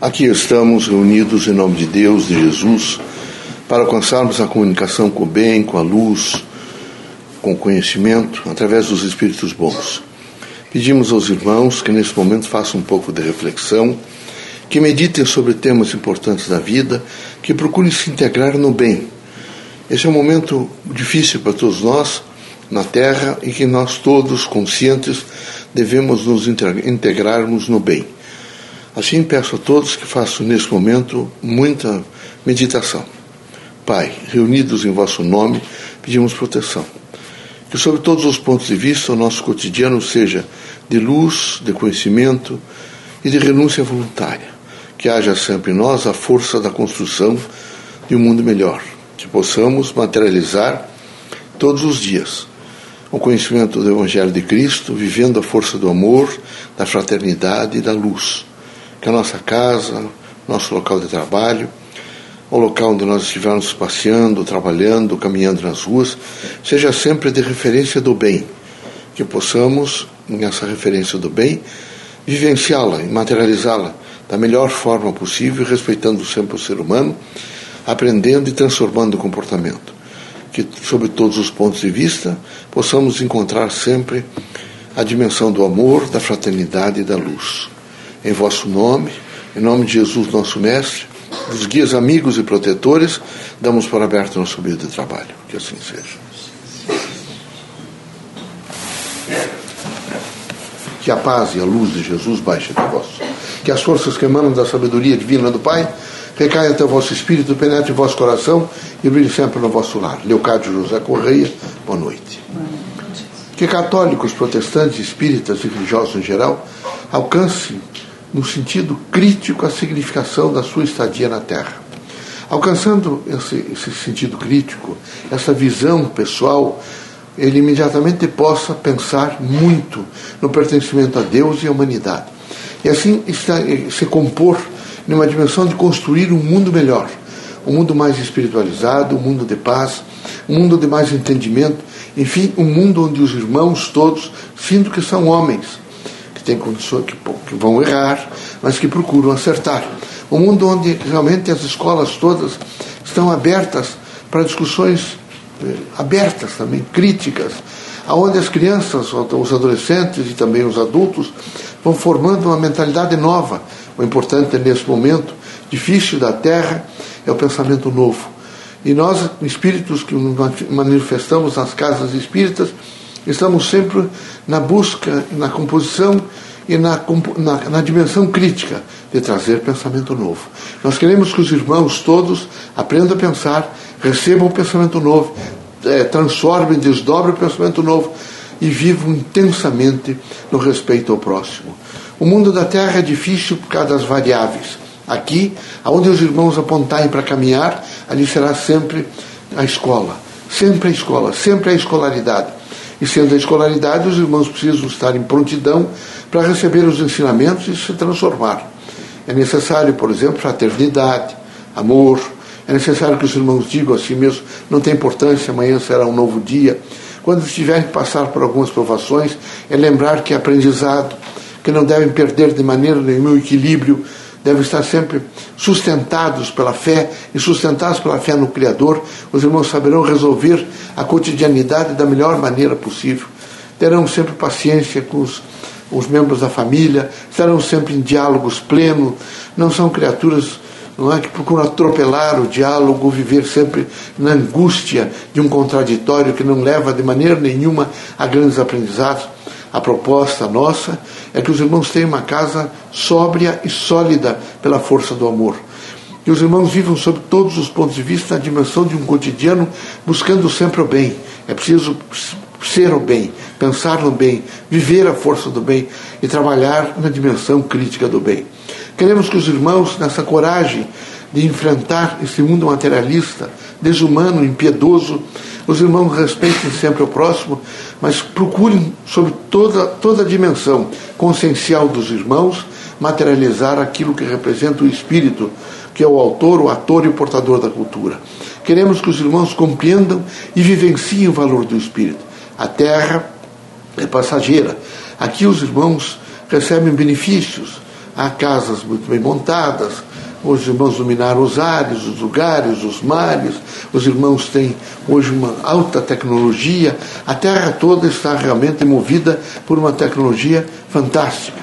Aqui estamos reunidos em nome de Deus, de Jesus, para alcançarmos a comunicação com o bem, com a luz, com o conhecimento, através dos Espíritos bons. Pedimos aos irmãos que nesse momento façam um pouco de reflexão, que meditem sobre temas importantes da vida, que procurem se integrar no bem. Esse é um momento difícil para todos nós na Terra e que nós todos, conscientes, devemos nos integrarmos no bem. Assim peço a todos que façam nesse momento muita meditação. Pai, reunidos em vosso nome, pedimos proteção. Que sobre todos os pontos de vista o nosso cotidiano seja de luz, de conhecimento e de renúncia voluntária. Que haja sempre em nós a força da construção de um mundo melhor. Que possamos materializar todos os dias o conhecimento do Evangelho de Cristo, vivendo a força do amor, da fraternidade e da luz que a nossa casa, nosso local de trabalho, o local onde nós estivermos passeando, trabalhando, caminhando nas ruas, seja sempre de referência do bem, que possamos, nessa referência do bem, vivenciá-la e materializá-la da melhor forma possível, respeitando sempre o ser humano, aprendendo e transformando o comportamento. Que, sob todos os pontos de vista, possamos encontrar sempre a dimensão do amor, da fraternidade e da luz em vosso nome, em nome de Jesus, nosso Mestre, dos guias amigos e protetores, damos por aberto nosso meio de trabalho. Que assim seja. Que a paz e a luz de Jesus baixe de vós. Que as forças que emanam da sabedoria divina do Pai recaiam até o vosso espírito, penetre em vosso coração e brilhe sempre no vosso lar. Leocádio José Correia, boa noite. Que católicos, protestantes, espíritas e religiosos em geral alcancem no sentido crítico a significação da sua estadia na Terra. Alcançando esse, esse sentido crítico, essa visão pessoal, ele imediatamente possa pensar muito no pertencimento a Deus e à humanidade. E assim está, se compor numa dimensão de construir um mundo melhor, um mundo mais espiritualizado, um mundo de paz, um mundo de mais entendimento, enfim, um mundo onde os irmãos todos sintam que são homens tem condições que, que vão errar, mas que procuram acertar. Um mundo onde realmente as escolas todas estão abertas para discussões eh, abertas também, críticas, aonde as crianças, os adolescentes e também os adultos vão formando uma mentalidade nova. O importante nesse momento difícil da Terra é o pensamento novo. E nós, espíritos que manifestamos nas casas espíritas, Estamos sempre na busca, na composição e na, na, na, dimensão crítica de trazer pensamento novo. Nós queremos que os irmãos todos aprendam a pensar, recebam o pensamento novo, é, transformem, desdobrem o pensamento novo e vivam intensamente no respeito ao próximo. O mundo da Terra é difícil por causa das variáveis. Aqui, aonde os irmãos apontarem para caminhar, ali será sempre a escola. Sempre a escola, sempre a escolaridade. E sendo a escolaridade, os irmãos precisam estar em prontidão para receber os ensinamentos e se transformar. É necessário, por exemplo, fraternidade, amor. É necessário que os irmãos digam a si mesmos: não tem importância, amanhã será um novo dia. Quando estiverem que passar por algumas provações, é lembrar que é aprendizado, que não devem perder de maneira nenhuma o equilíbrio devem estar sempre sustentados pela fé e sustentados pela fé no Criador. Os irmãos saberão resolver a cotidianidade da melhor maneira possível. Terão sempre paciência com os, os membros da família, estarão sempre em diálogos plenos. Não são criaturas não é, que procuram atropelar o diálogo, viver sempre na angústia de um contraditório que não leva de maneira nenhuma a grandes aprendizados a proposta nossa é que os irmãos tenham uma casa sóbria e sólida pela força do amor. Que os irmãos vivam sob todos os pontos de vista na dimensão de um cotidiano, buscando sempre o bem. É preciso ser o bem, pensar no bem, viver a força do bem e trabalhar na dimensão crítica do bem. Queremos que os irmãos, nessa coragem de enfrentar esse mundo materialista, desumano, impiedoso, os irmãos respeitem sempre o próximo, mas procurem, sobre toda, toda a dimensão consciencial dos irmãos, materializar aquilo que representa o espírito, que é o autor, o ator e o portador da cultura. Queremos que os irmãos compreendam e vivenciem o valor do espírito. A terra é passageira. Aqui os irmãos recebem benefícios, há casas muito bem montadas, os irmãos dominaram os ares, os lugares, os mares, os irmãos têm hoje uma alta tecnologia, a Terra toda está realmente movida por uma tecnologia fantástica.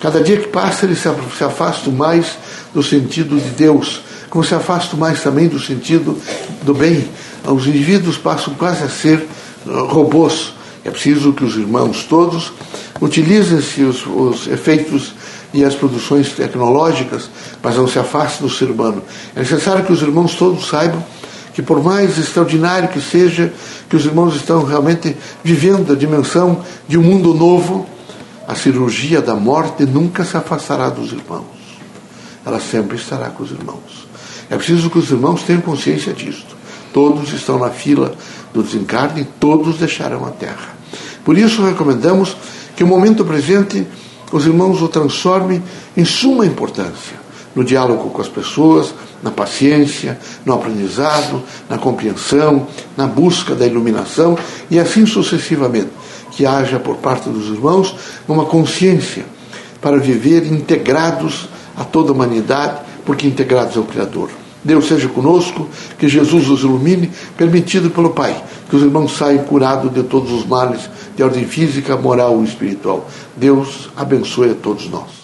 Cada dia que passa, eles se afastam mais do sentido de Deus, como se afastam mais também do sentido do bem. Os indivíduos passam quase a ser uh, robôs. É preciso que os irmãos todos utilizem-se os, os efeitos e as produções tecnológicas, mas não se afastem do ser humano. É necessário que os irmãos todos saibam que, por mais extraordinário que seja, que os irmãos estão realmente vivendo a dimensão de um mundo novo, a cirurgia da morte nunca se afastará dos irmãos. Ela sempre estará com os irmãos. É preciso que os irmãos tenham consciência disto. Todos estão na fila do desencarne todos deixarão a terra. Por isso, recomendamos que o momento presente os irmãos o transformem em suma importância no diálogo com as pessoas, na paciência, no aprendizado, na compreensão, na busca da iluminação e assim sucessivamente. Que haja por parte dos irmãos uma consciência para viver integrados a toda a humanidade, porque integrados ao Criador. Deus seja conosco, que Jesus os ilumine, permitido pelo Pai, que os irmãos saiam curados de todos os males de ordem física, moral e espiritual. Deus abençoe a todos nós.